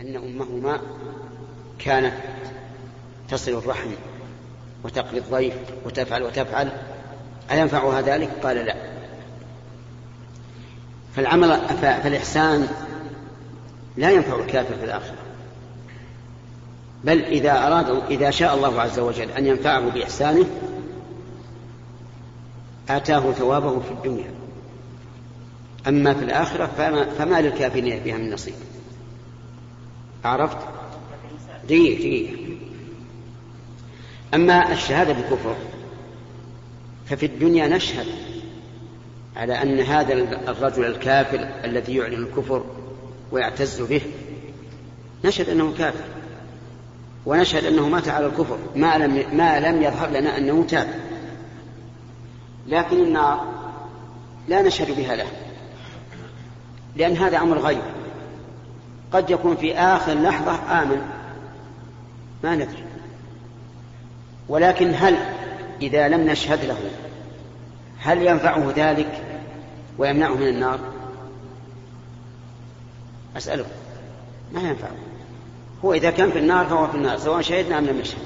أن أمهما كانت تصل الرحم وتقضي الضيف وتفعل وتفعل أينفعها ذلك؟ قال لا. فالعمل فالإحسان لا ينفع الكافر في الآخرة. بل إذا أراد إذا شاء الله عز وجل أن ينفعه بإحسانه آتاه ثوابه في الدنيا. أما في الآخرة فما, فما للكافرين بها من نصيب. عرفت؟ دقيقة دقيقة. أما الشهادة بالكفر ففي الدنيا نشهد على أن هذا الرجل الكافر الذي يعلن الكفر ويعتز به نشهد أنه كافر ونشهد أنه مات على الكفر ما لم, ما لم يظهر لنا أنه تاب. لكن النار لا نشهد بها له لأن هذا أمر غيب. قد يكون في آخر لحظة آمن. ما ندري. ولكن هل إذا لم نشهد له هل ينفعه ذلك ويمنعه من النار؟ أسأله. ما ينفعه. هو إذا كان في النار فهو في النار سواء شهدنا أم لم نشهد.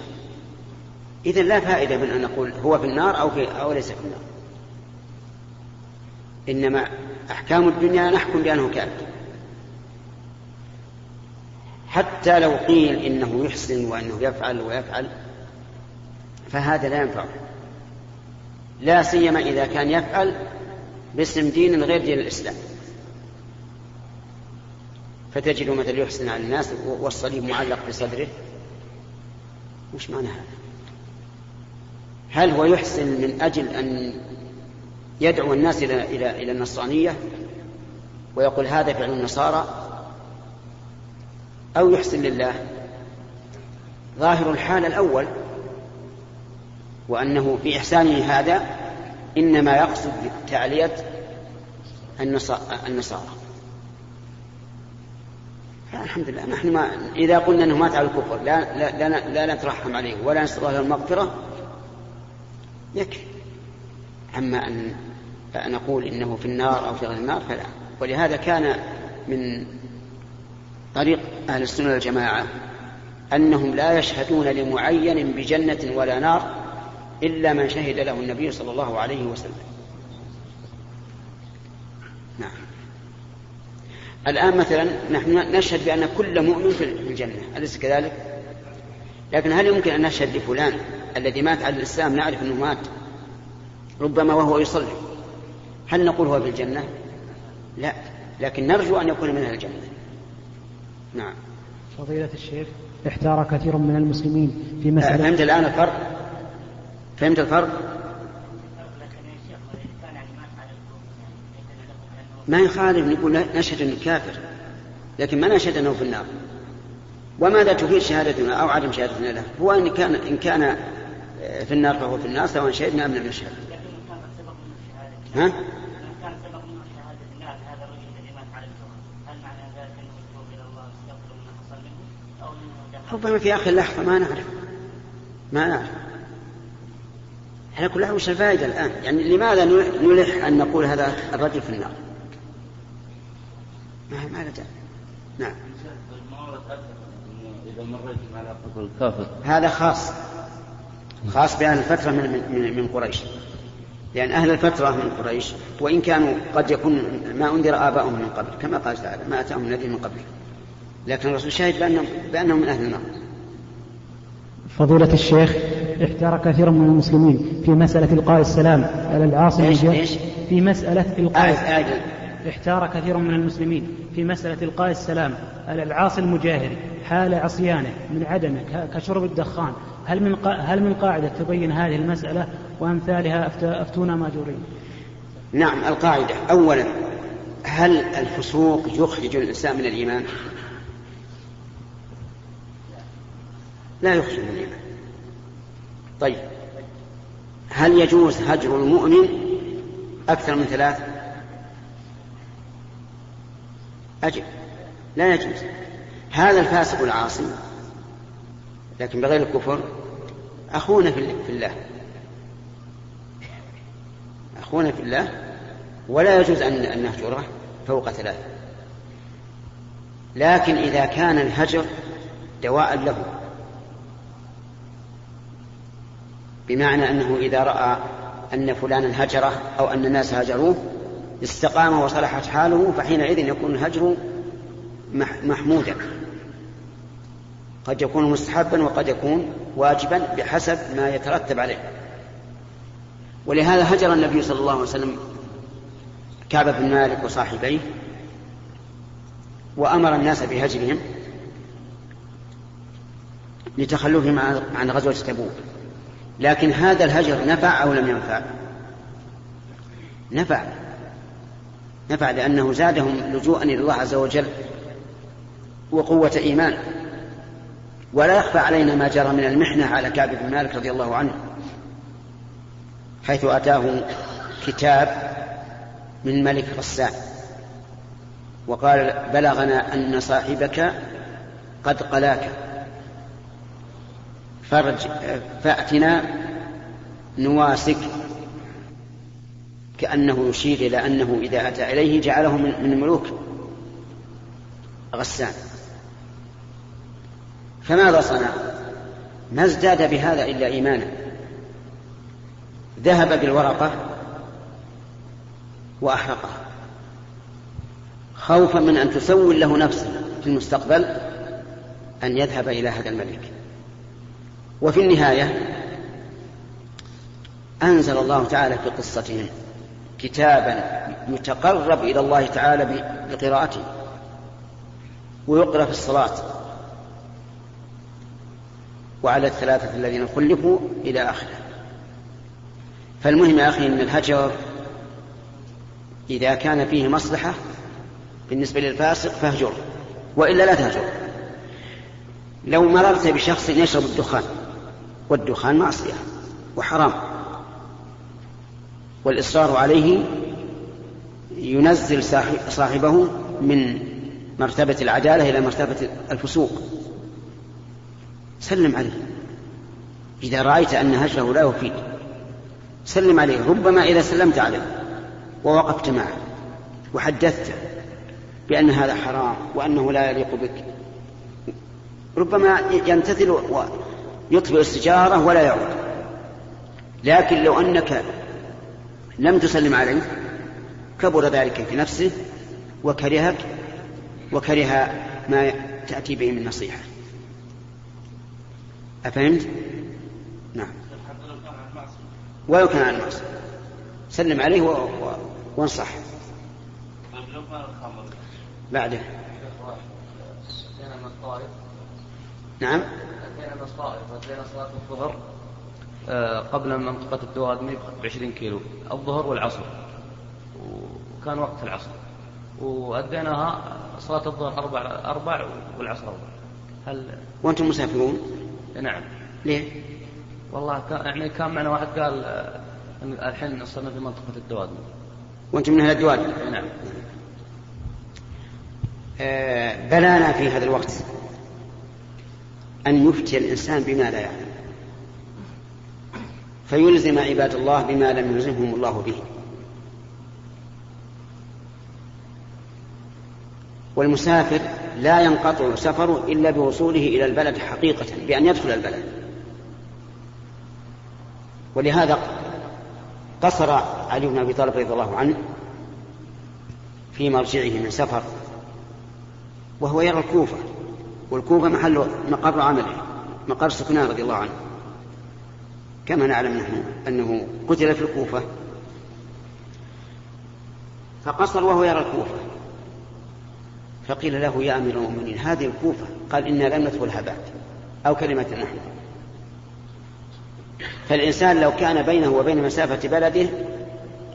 إذا لا فائدة من أن نقول هو في النار أو, في أو ليس في النار. إنما أحكام الدنيا نحكم بأنه كافر. حتى لو قيل إنه يحسن وأنه يفعل ويفعل فهذا لا ينفعه لا سيما إذا كان يفعل باسم دين غير دين الإسلام. فتجد مثل يحسن على الناس والصليب معلق في صدره. وش معنى هذا؟ هل هو يحسن من أجل أن يدعو الناس إلى إلى إلى النصرانية ويقول هذا فعل النصارى؟ أو يحسن لله. ظاهر الحال الأول وأنه في إحسانه هذا إنما يقصد تعلية النصارى. الحمد لله. نحن ما إذا قلنا أنه مات على الكفر لا, لا, لا, لا نترحم عليه ولا نسأل الله المغفرة يكفي. أما أن نقول إنه في النار أو في غير النار فلا. ولهذا كان من طريق أهل السنة والجماعة أنهم لا يشهدون لمعين بجنة ولا نار إلا من شهد له النبي صلى الله عليه وسلم. نعم. الآن مثلا نحن نشهد بأن كل مؤمن في الجنة أليس كذلك؟ لكن هل يمكن أن نشهد لفلان الذي مات على الإسلام نعرف أنه مات؟ ربما وهو يصلي. هل نقول هو في الجنة؟ لا لكن نرجو أن يكون من الجنة. نعم فضيلة الشيخ احتار كثير من المسلمين في مسألة فهمت الآن الفرق؟ فهمت الفرق؟ ما يخالف نقول نشهد إنه كافر لكن ما نشهد إنه في النار وماذا تفيد شهادتنا أو عدم شهادتنا له؟ هو إن كان إن كان في النار فهو في النار سواء شهدنا أم لم نشهد. ها؟ ربما في آخر لحظة ما نعرف. ما نعرف. على كل وش الفائدة الآن؟ يعني لماذا نلح أن نقول هذا الرجل في النار؟ ما ما نعم على الكافر هذا خاص. خاص بأهل الفترة من, من, من قريش. لأن أهل الفترة من قريش وإن كانوا قد يكون ما أنذر آباؤهم من قبل كما قال تعالى ما أتاهم نذير من قبل لكن الرسول شهد بأنهم, بأنهم من أهل النار. فضيلة الشيخ احتار كثير من المسلمين في مسألة إلقاء السلام على العاصم إيش؟ إيش؟ في مسألة إلقاء آه آه احتار كثير من المسلمين في مسألة إلقاء السلام على العاصي المجاهر حال عصيانه من عدمه كشرب الدخان. هل من هل من قاعدة تبين هذه المسألة؟ وأمثالها أفتونا ماجورين. نعم القاعدة. أولا هل الفسوق يخرج الإنسان من الإيمان؟ لا يخرج من الإيمان. طيب هل يجوز هجر المؤمن أكثر من ثلاث أجل لا يجوز. هذا الفاسق العاصي لكن بغير الكفر أخونا في الله. أخونا في الله ولا يجوز أن نهجره فوق ثلاثة. لكن إذا كان الهجر دواء له. بمعنى أنه إذا رأى أن فلانا هجره أو أن الناس هجروه استقام وصلحت حاله فحينئذ يكون الهجر محمودا. قد يكون مستحبا وقد يكون واجبا بحسب ما يترتب عليه. ولهذا هجر النبي صلى الله عليه وسلم كعب بن مالك وصاحبيه وأمر الناس بهجرهم لتخلفهم عن غزوة تبوك. لكن هذا الهجر نفع أو لم ينفع؟ نفع. نفع لأنه زادهم لجوءا إلى الله عز وجل وقوة إيمان. ولا يخفى علينا ما جرى من المحنة على كعب بن مالك رضي الله عنه حيث أتاه كتاب من ملك غسان وقال بلغنا أن صاحبك قد قلاك. فرج فأتنا نواسك كأنه يشير إلى أنه إذا أتى إليه جعله من ملوك غسان. فماذا صنع؟ ما ازداد بهذا إلا إيمانا. ذهب بالورقة وأحرقها. خوفا من أن تسول له نفسه في المستقبل أن يذهب إلى هذا الملك. وفي النهاية أنزل الله تعالى في قصتهم كتابا يتقرب إلى الله تعالى بقراءته ويقرأ في الصلاة. وعلى الثلاثة الذين خلفوا إلى آخره. فالمهم يا أخي أن الهجر إذا كان فيه مصلحة بالنسبة للفاسق فاهجره وإلا لا تهجره لو مررت بشخص يشرب الدخان والدخان معصية وحرام. والإصرار عليه ينزل صاحبه من مرتبة العدالة إلى مرتبة الفسوق. سلم عليه. إذا رأيت أن هجره لا يفيد سلم عليه. ربما إذا سلمت عليه ووقفت معه وحدثته بأن هذا حرام وأنه لا يليق بك ربما يمتثل ويطفئ السجارة ولا يعود. لكن لو أنك لم تسلم عليه كبر ذلك في نفسه وكرهك وكره ما تأتي به من نصيحة. أفهمت؟ نعم. ولو كان عن المعصية. سلم عليه و... و... وانصح. بعده. نعم. أتينا صلاة الظهر آه، قبل منطقة الدوادمي ب 20 كيلو الظهر والعصر. وكان وقت العصر. وأديناها صلاة الظهر أربع أربع والعصر أربع. هل وأنتم مسافرون؟ نعم. ليه؟ والله كان يعني كان معنا واحد قال آه، الحين صرنا في منطقة الدوادمي وأنتم من أهل الدوادمي؟ نعم. آه بلانا في هذا الوقت. أن يفتي الإنسان بما لا يعلم. فيلزم عباد الله بما لم يلزمهم الله به. والمسافر لا ينقطع سفره إلا بوصوله إلى البلد حقيقة بأن يدخل البلد. ولهذا قصر علي بن أبي طالب رضي الله عنه في مرجعه من سفر وهو يرى الكوفة. والكوفة محل مقر عمله مقر سكنان رضي الله عنه. كما نعلم نحن أنه قتل في الكوفة. فقصر وهو يرى الكوفة. فقيل له يا أمير المؤمنين هذه الكوفة؟ قال إنا لم ندخلها بعد أو كلمة نحن. فالإنسان لو كان بينه وبين مسافة بلده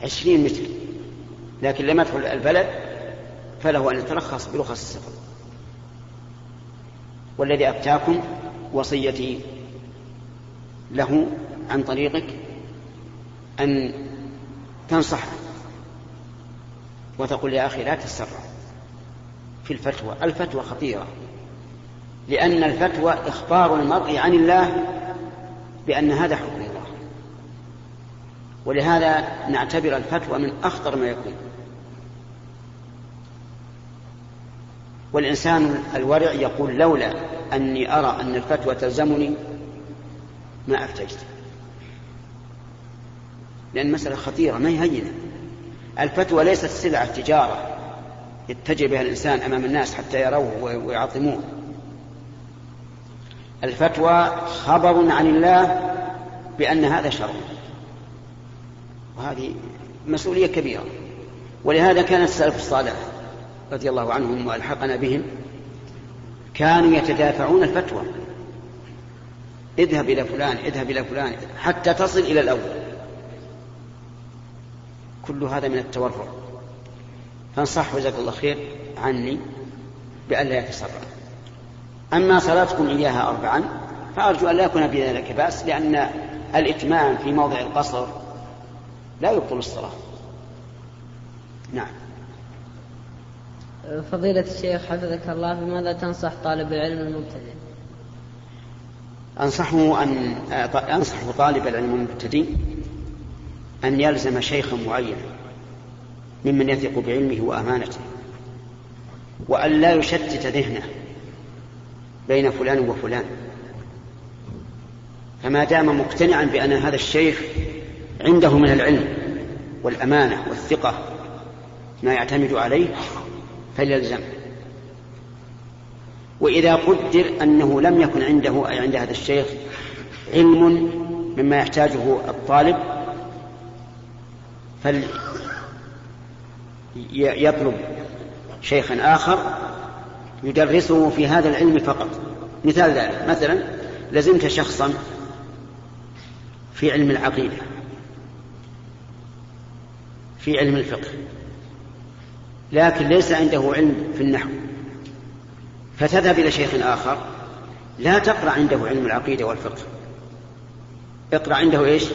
عشرين متر لكن لم يدخل البلد فله أن يترخص برخص السفر. والذي أفتاكم وصيتي له عن طريقك أن تنصحه وتقول يا أخي لا تسرع في الفتوى. الفتوى خطيرة لأن الفتوى إخبار المرء عن الله بأن هذا حكم الله. ولهذا نعتبر الفتوى من أخطر ما يكون. والإنسان الورع يقول لولا أني أرى أن الفتوى تلزمني ما أفتجت لأن المسألة خطيرة ما هي هينة. الفتوى ليست سلعة تجارة يتجه بها الإنسان أمام الناس حتى يروه ويعظموه. الفتوى خبر عن الله بأن هذا شر. وهذه مسؤولية كبيرة. ولهذا كان السلف الصالح رضي الله عنهم وألحقنا بهم كانوا يتدافعون الفتوى. اذهب إلى فلان اذهب إلى فلان حتى تصل إلى الأول. كل هذا من التورع فانصح جزاك الله خير عني بألا يتسرع. أما صلاتكم إياها أربعا فأرجو أن لا يكون بذلك بأس لأن الإتمام في موضع القصر لا يبطل الصلاة. نعم. فضيلة الشيخ حفظك الله بماذا تنصح طالب العلم المبتدئ؟ أنصحه أن أنصح طالب العلم المبتدئ أن يلزم شيخا معينا ممن يثق بعلمه وأمانته وأن لا يشتت ذهنه بين فلان وفلان فما دام مقتنعا بأن هذا الشيخ عنده من العلم والأمانة والثقة ما يعتمد عليه فليلزم. وإذا قدر أنه لم يكن عنده أي عند هذا الشيخ علم مما يحتاجه الطالب فليطلب شيخا آخر يدرسه في هذا العلم فقط. مثال ذلك مثلا لزمت شخصا في علم العقيدة في علم الفقه. لكن ليس عنده علم في النحو. فتذهب إلى شيخ آخر لا تقرأ عنده علم العقيدة والفقه. اقرأ عنده إيش؟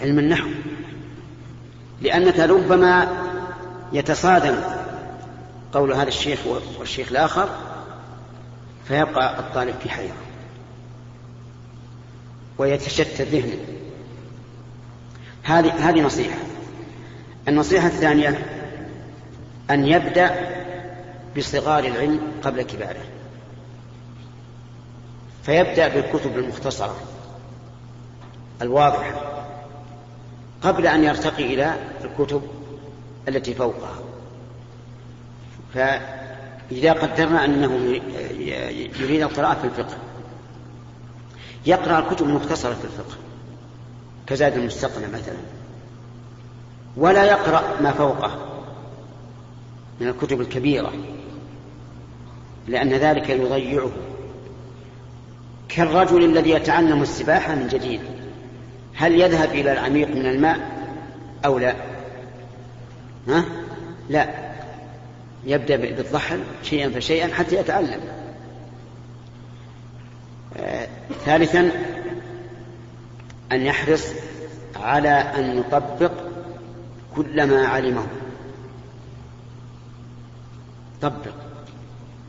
علم النحو. لأنك ربما يتصادم قول هذا الشيخ والشيخ الآخر فيبقى الطالب في حيرة. ويتشتت ذهنه. هذه هذه نصيحة. النصيحة الثانية أن يبدأ بصغار العلم قبل كباره. فيبدأ بالكتب المختصرة الواضحة قبل أن يرتقي إلى الكتب التي فوقها. فإذا قدرنا أنه يريد القراءة في الفقه يقرأ الكتب المختصرة في الفقه كزاد المستقنع مثلا ولا يقرأ ما فوقه. من الكتب الكبيرة لأن ذلك يضيعه. كالرجل الذي يتعلم السباحة من جديد هل يذهب إلى العميق من الماء أو لا؟ ها؟ لا. يبدأ بالضحل شيئا فشيئا حتى يتعلم. آه ثالثا أن يحرص على أن يطبق كل ما علمه. طبق.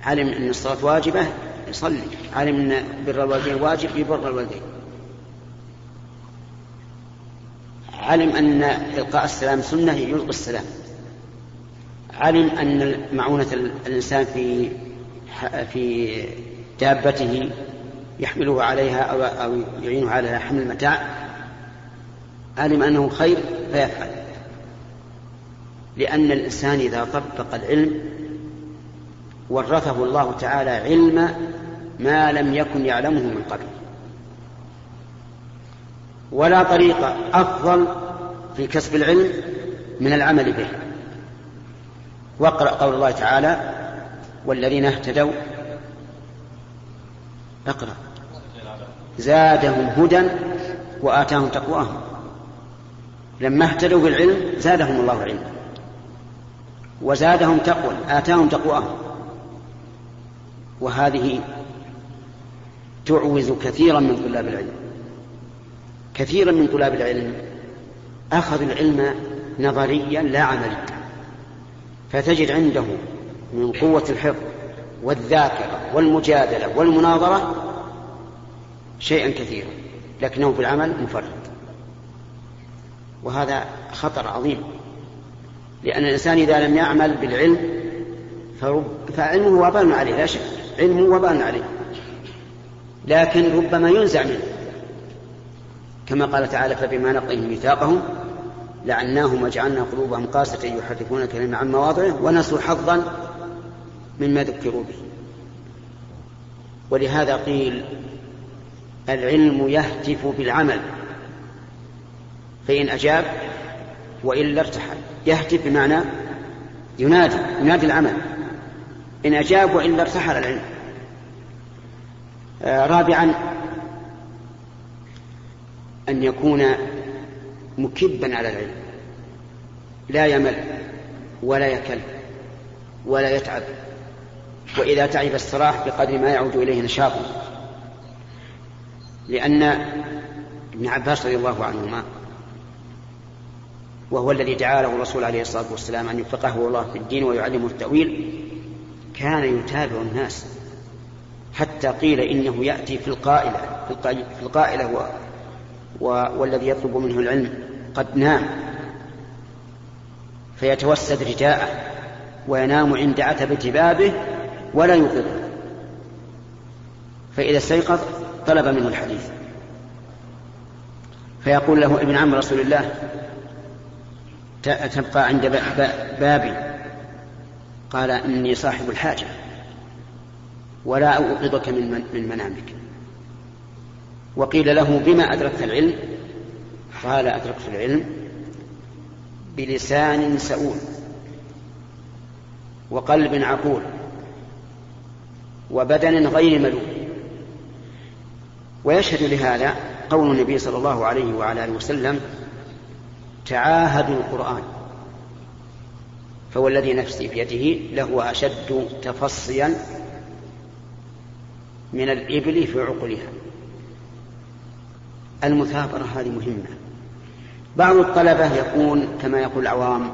علم أن الصلاة واجبة يصلي. علم أن بر الوالدين واجب يبر الوالدين. علم أن إلقاء السلام سنة يلقي السلام. علم أن معونة الإنسان في في دابته يحمله عليها أو أو يعينه على حمل المتاع. علم أنه خير فيفعل. لأن الإنسان إذا طبق العلم ورثه الله تعالى علم ما لم يكن يعلمه من قبل. ولا طريق أفضل في كسب العلم من العمل به. واقرأ قول الله تعالى والذين اهتدوا. اقرأ. زادهم هدى وآتاهم تقواهم. لما اهتدوا بالعلم زادهم الله علما. وزادهم تقوى آتاهم تقواهم. وهذه تعوز كثيرا من طلاب العلم. كثيرا من طلاب العلم أخذوا العلم نظريا لا عمليا. فتجد عنده من قوة الحفظ والذاكرة والمجادلة والمناظرة شيئا كثيرا لكنه في العمل مفرد وهذا خطر عظيم لأن الإنسان إذا لم يعمل بالعلم فعلمه وبال عليه لا شك. علمه وبال عليه. لكن ربما ينزع منه. كما قال تعالى فبما نقضهم ميثاقهم لعناهم وجعلنا قلوبهم قاسة يحرفون الكلمة عن مواضعه ونسوا حظا مما ذكروا به. ولهذا قيل العلم يهتف بالعمل. فإن أجاب وإلا ارتحل. يهتف بمعنى ينادي ينادي العمل. إن أجاب وإلا ارتحل العلم. آه رابعا أن يكون مكبا على العلم. لا يمل ولا يكل ولا يتعب. وإذا تعب استراح بقدر ما يعود إليه نشاطه لأن ابن عباس رضي الله عنهما وهو الذي دعا له الرسول عليه الصلاة والسلام أن يفقهه الله في الدين ويعلمه التأويل كان يتابع الناس. حتى قيل إنه يأتي في القائلة في القائلة و والذي يطلب منه العلم قد نام. فيتوسد رداءه وينام عند عتبة بابه ولا يوقظه. فإذا استيقظ طلب منه الحديث. فيقول له ابن عم رسول الله تبقى عند بابي. قال إني صاحب الحاجة ولا أوقظك من, من منامك. وقيل له بما أدركت العلم؟ قال أدركت العلم بلسان سؤول وقلب عقول وبدن غير ملوك ويشهد لهذا قول النبي صلى الله عليه وعلى آله وسلم تعاهدوا القرآن. فوالذي نفسي بيده لهو أشد تفصيا من الإبل في عقلها. المثابرة هذه مهمة. بعض الطلبة يكون كما يقول العوام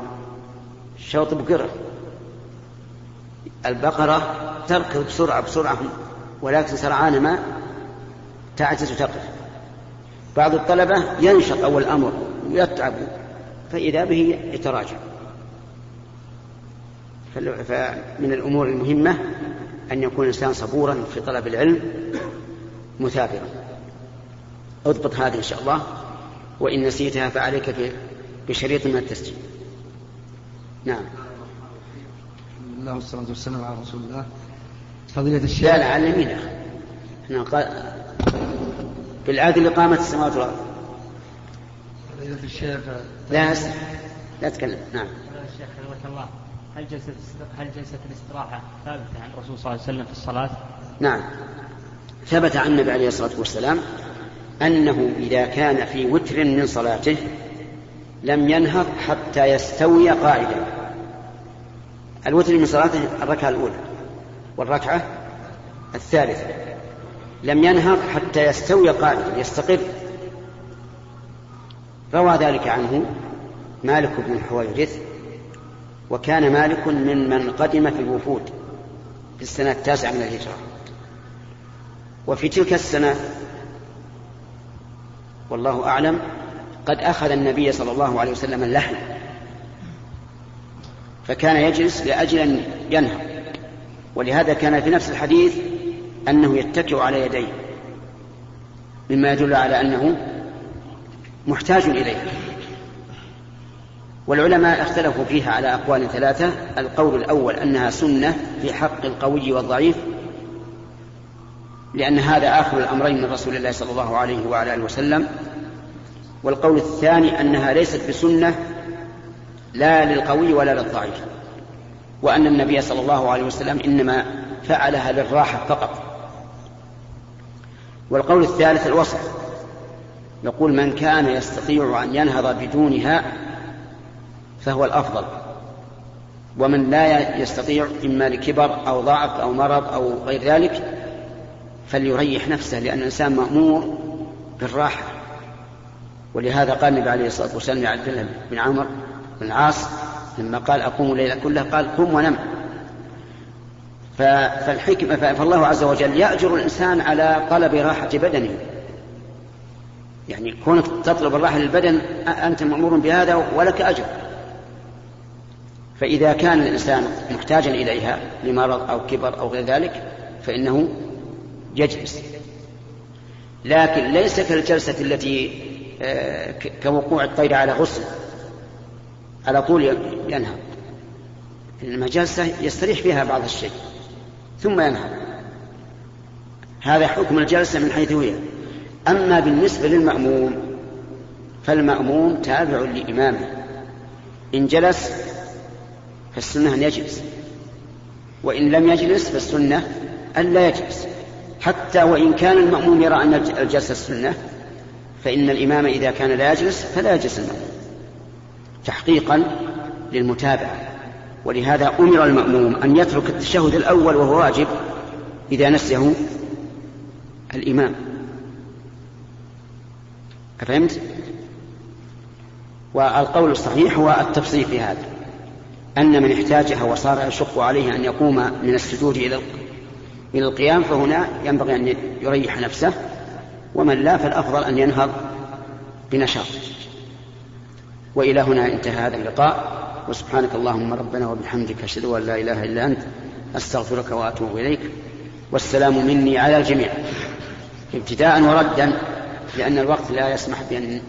شوط بقرة. البقرة تركض بسرعة بسرعة ولكن سرعان ما تعجز تقف بعض الطلبة ينشط أول الأمر ويتعب فإذا به يتراجع. فمن الأمور المهمة أن يكون الإنسان صبورا في طلب العلم مثابرا أضبط هذه إن شاء الله وإن نسيتها فعليك بشريط من التسجيل. نعم. الله والصلاة والسلام على رسول الله. فضيلة الشيخ. لا لا على اليمين إحنا قال بالعدل قامت السماوات والأرض. فضيلة الشيخ. لا لا تكلم. نعم. الشيخ الله. هل جلسة هل جلسة الاستراحة ثابتة عن الرسول صلى الله عليه وسلم في الصلاة؟ نعم. ثبت عن النبي عليه الصلاة والسلام أنه إذا كان في وتر من صلاته لم ينهض حتى يستوي قاعدا. الوتر من صلاته الركعة الأولى والركعة الثالثة. لم ينهض حتى يستوي قائدا يستقر. روى ذلك عنه مالك بن الحويرث وكان مالك من من قدم في الوفود في السنة التاسعة من الهجرة. وفي تلك السنة والله أعلم قد أخذ النبي صلى الله عليه وسلم اللحم. فكان يجلس لأجل أن ينهض ولهذا كان في نفس الحديث أنه يتكئ على يديه. مما يدل على أنه محتاج إليه. والعلماء اختلفوا فيها على أقوال ثلاثة. القول الأول أنها سنة في حق القوي والضعيف لأن هذا آخر الأمرين من رسول الله صلى الله عليه وعلى آله وسلم. والقول الثاني أنها ليست بسنة لا للقوي ولا للضعيف وأن النبي صلى الله عليه وسلم إنما فعلها للراحة فقط. والقول الثالث الوسط يقول من كان يستطيع أن ينهض بدونها فهو الأفضل. ومن لا يستطيع إما لكبر أو ضعف أو مرض أو غير ذلك فليريح نفسه لأن الإنسان مأمور بالراحة. ولهذا قال النبي عليه الصلاة والسلام لعبد الله بن عمر بن العاص لما قال أقوم الليل كله قال قم ونم. فالحكمة فالله عز وجل يأجر الإنسان على طلب راحة بدنه. يعني كونك تطلب الراحة للبدن أنت مأمور بهذا ولك أجر. فإذا كان الإنسان محتاجا إليها لمرض أو كبر أو غير ذلك فإنه يجلس. لكن ليس كالجلسة التي آه، كوقوع الطير على غصن على طول ينهض. إنما جلسة يستريح فيها بعض الشيء ثم ينهض. هذا حكم الجلسة من حيث هي. أما بالنسبة للمأموم فالمأموم تابع لإمامه. إن جلس فالسنة أن يجلس. وإن لم يجلس فالسنة أن لا يجلس. حتى وإن كان المأموم يرى أن الجلسة السنة فإن الإمام إذا كان لا يجلس فلا يجلس المأموم. تحقيقا للمتابعة. ولهذا أمر المأموم أن يترك التشهد الأول وهو واجب إذا نسيه الإمام. أفهمت؟ والقول الصحيح هو التفصيل في هذا. أن من احتاجها وصار يشق عليه أن يقوم من السجود إلى إلى القيام فهنا ينبغي أن يريح نفسه ومن لا فالأفضل أن ينهض بنشاط. وإلى هنا انتهى هذا اللقاء. وسبحانك اللهم ربنا وبحمدك أشهد أن لا إله إلا أنت أستغفرك وأتوب إليك. والسلام مني على الجميع ابتداء وردا لأن الوقت لا يسمح بأن